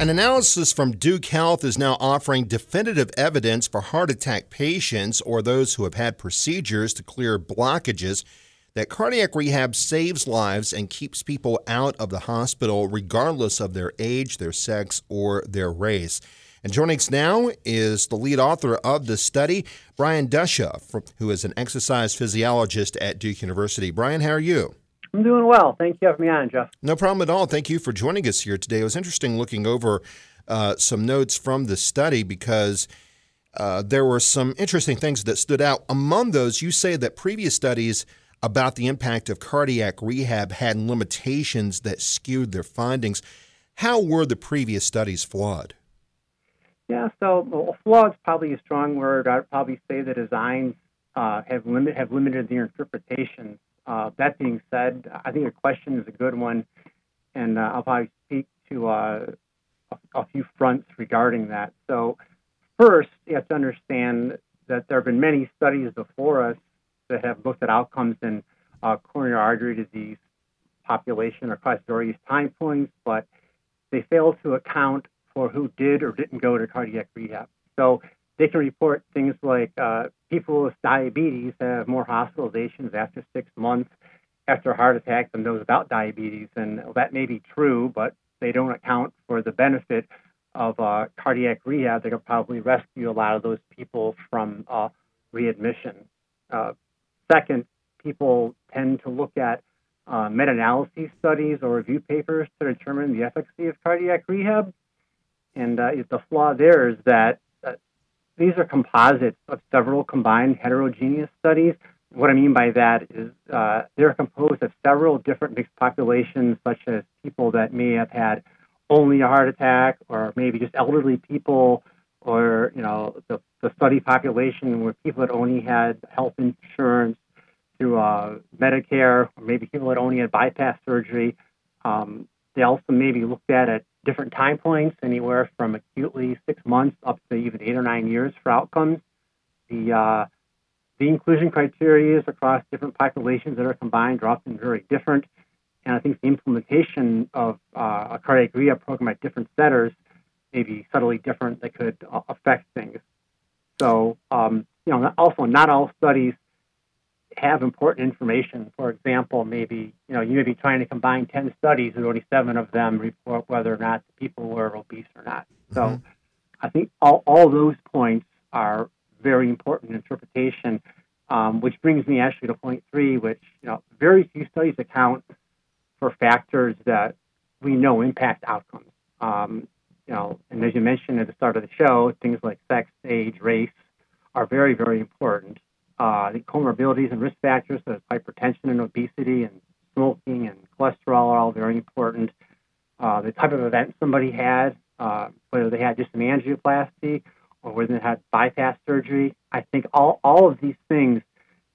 An analysis from Duke Health is now offering definitive evidence for heart attack patients or those who have had procedures to clear blockages that cardiac rehab saves lives and keeps people out of the hospital regardless of their age, their sex, or their race. And joining us now is the lead author of the study, Brian Duscha, who is an exercise physiologist at Duke University. Brian, how are you? I'm doing well. Thank you for having me on, Jeff. No problem at all. Thank you for joining us here today. It was interesting looking over uh, some notes from the study because uh, there were some interesting things that stood out. Among those, you say that previous studies about the impact of cardiac rehab had limitations that skewed their findings. How were the previous studies flawed? Yeah, so well, flawed is probably a strong word. I'd probably say the designs uh, have limit have limited their interpretations. Uh, that being said, I think your question is a good one, and uh, I'll probably speak to uh, a, a, few fronts regarding that. So, first, you have to understand that there have been many studies before us that have looked at outcomes in uh, coronary artery disease population across various time points, but they fail to account for who did or didn't go to cardiac rehab. So, they can report things like uh, people with diabetes have more hospitalizations after six months after a heart attack than those without diabetes. And that may be true, but they don't account for the benefit of uh, cardiac rehab. that could probably rescue a lot of those people from uh, readmission. Uh, second, people tend to look at uh, meta analysis studies or review papers to determine the efficacy of cardiac rehab. And uh, the flaw there is that these are composites of several combined heterogeneous studies. What I mean by that is uh, they're composed of several different mixed populations, such as people that may have had only a heart attack, or maybe just elderly people, or you know the, the study population where people that only had health insurance through uh, Medicare, or maybe people that only had bypass surgery. Um, they also maybe looked at at different time points, anywhere from acutely six months up to even eight or nine years for outcomes. The uh, the inclusion criteria across different populations that are combined are often very different, and I think the implementation of uh, a cardiac rehab program at different centers may be subtly different that could uh, affect things. So, um, you know, also not all studies have important information. For example, maybe you know you may be trying to combine ten studies, and only seven of them report whether or not the people were obese or not. So, mm-hmm. I think all all those points are very important interpretation. Um, which brings me actually to point three, which you know very few studies account for factors that we know impact outcomes. Um, you know, and as you mentioned at the start of the show, things like sex, age, race are very, very important uh, the comorbidities and risk factors such as hypertension and obesity and smoking and cholesterol are all very important. Uh, the type of event somebody had, uh, whether they had just an angioplasty or whether they had bypass surgery, I think all, all of these things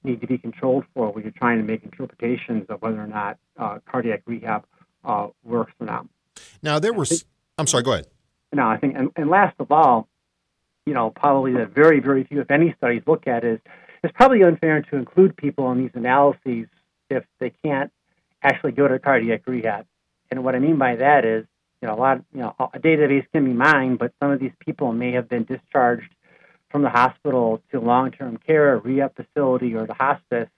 need to be controlled for when you're trying to make interpretations of whether or not uh, cardiac rehab uh, works or not. Now, there was, I'm sorry, go ahead. No, I think, and, and last of all, you know, probably the very, very few, if any, studies look at is it's probably unfair to include people in these analyses if they can't actually go to cardiac rehab. And what I mean by that is, you know, a lot, you know, a database can be mined, but some of these people may have been discharged from the hospital to long-term care, rehab facility, or the hospice,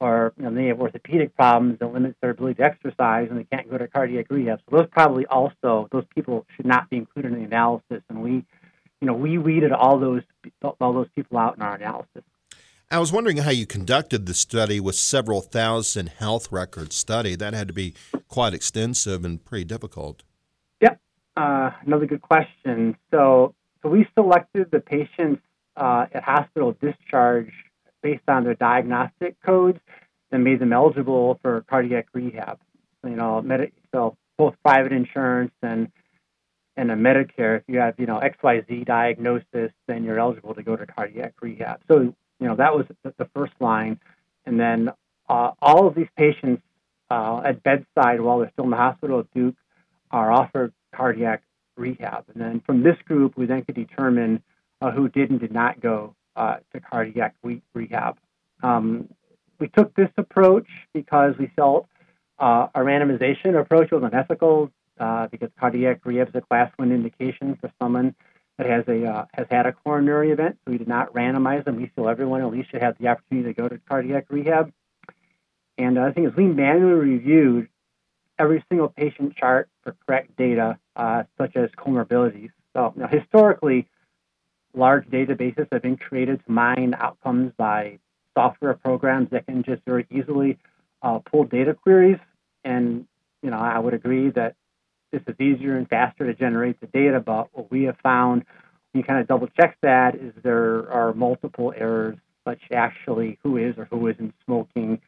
or you know, they have orthopedic problems that limits their ability to exercise, and they can't go to cardiac rehab. So those probably also those people should not be included in the analysis, and we, you know, we weeded all those all those people out in our analysis. I was wondering how you conducted the study with several thousand health records study. That had to be quite extensive and pretty difficult. Yep, uh, another good question. So, so we selected the patients uh, at hospital discharge based on their diagnostic codes and made them eligible for cardiac rehab. You know, med- so both private insurance and and a Medicare. If you have you know XYZ diagnosis, then you're eligible to go to cardiac rehab. So you know, that was the first line. And then uh, all of these patients uh, at bedside while they're still in the hospital at Duke are offered cardiac rehab. And then from this group, we then could determine uh, who did and did not go uh, to cardiac re- rehab. Um, we took this approach because we felt uh, a randomization approach was unethical uh, because cardiac rehab is a class one indication for someone that has a uh, has had a coronary event. So we did not randomize them. We feel everyone at least should have the opportunity to go to cardiac rehab. And the other thing is we manually reviewed every single patient chart for correct data, uh, such as comorbidities. So now, historically, large databases have been created to mine outcomes by software programs that can just very easily uh, pull data queries. And you know, I would agree that this is easier and faster to generate the data. But what we have found, you kind of double check that, is there are multiple errors, such actually who is or who isn't smoking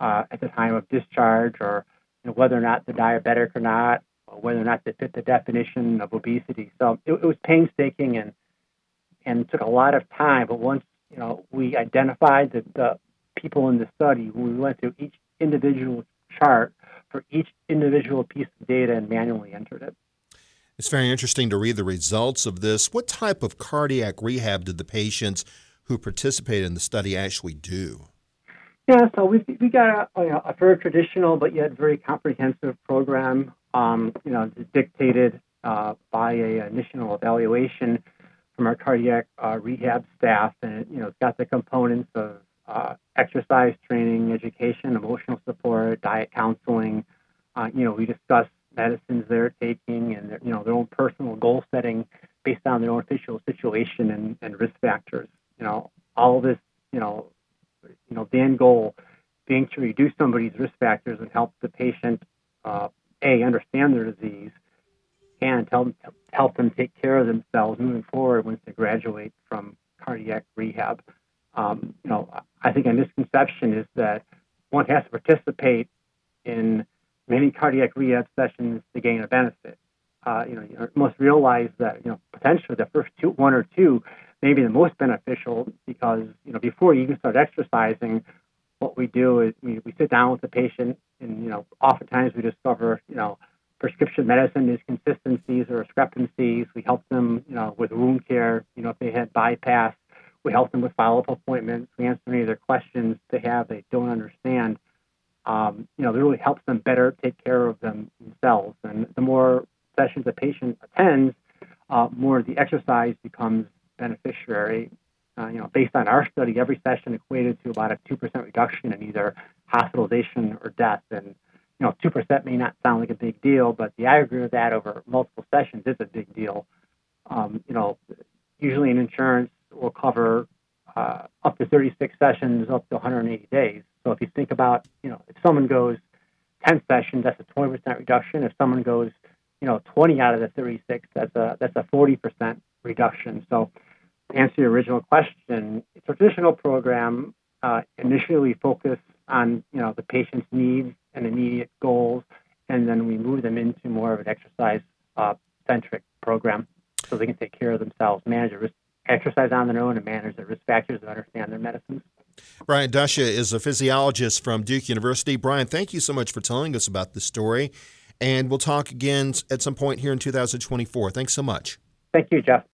uh, at the time of discharge, or you know, whether or not they're diabetic or not, or whether or not they fit the definition of obesity. So it, it was painstaking and and took a lot of time. But once you know we identified the, the people in the study, we went through each individual chart for each individual piece of data and manually entered it. It's very interesting to read the results of this. What type of cardiac rehab did the patients who participated in the study actually do? Yeah, so we we got a, a very traditional but yet very comprehensive program. Um, you know, dictated uh, by a initial evaluation from our cardiac uh, rehab staff, and you know, it's got the components of uh, exercise training, education, emotional support, diet counseling. Uh, you know, we discuss medicines they're taking and their, you know their own personal goal setting based on their own official situation and, and risk factors. You know, all this, you know, you know, the end goal being to reduce somebody's risk factors and help the patient uh, a understand their disease and help help them take care of themselves moving forward once they graduate from cardiac rehab um, you know, I think a misconception is that one has to participate in many cardiac rehab sessions to gain a benefit. Uh, you know, you must realize that you know potentially the first two, one or two, may be the most beneficial because you know before you even start exercising, what we do is we, we sit down with the patient and you know oftentimes we discover you know prescription medicine inconsistencies or discrepancies. We help them you know with wound care. You know if they had bypass we help them with follow-up appointments. We answer any of their questions they have they don't understand. Um, you know, it really helps them better take care of them themselves. And the more sessions a patient attends, uh, more the exercise becomes beneficiary. Uh, you know, based on our study, every session equated to about a two percent reduction in either hospitalization or death. And you know, two percent may not sound like a big deal, but the aggregate of that over multiple sessions is a big deal. Um, you know, usually in insurance, will cover uh, up to 36 sessions, up to 180 days. So if you think about, you know, if someone goes 10 sessions, that's a 20% reduction. If someone goes, you know, 20 out of the 36, that's a that's a 40% reduction. So to answer your original question, traditional program uh, initially focused on, you know, the patient's needs and immediate goals, and then we move them into more of an exercise uh, centric program so they can take care of themselves, manage risk exercise on their own and manage their risk factors and understand their medicines. Brian Duscha is a physiologist from Duke University. Brian, thank you so much for telling us about this story. And we'll talk again at some point here in 2024. Thanks so much. Thank you, Jeff.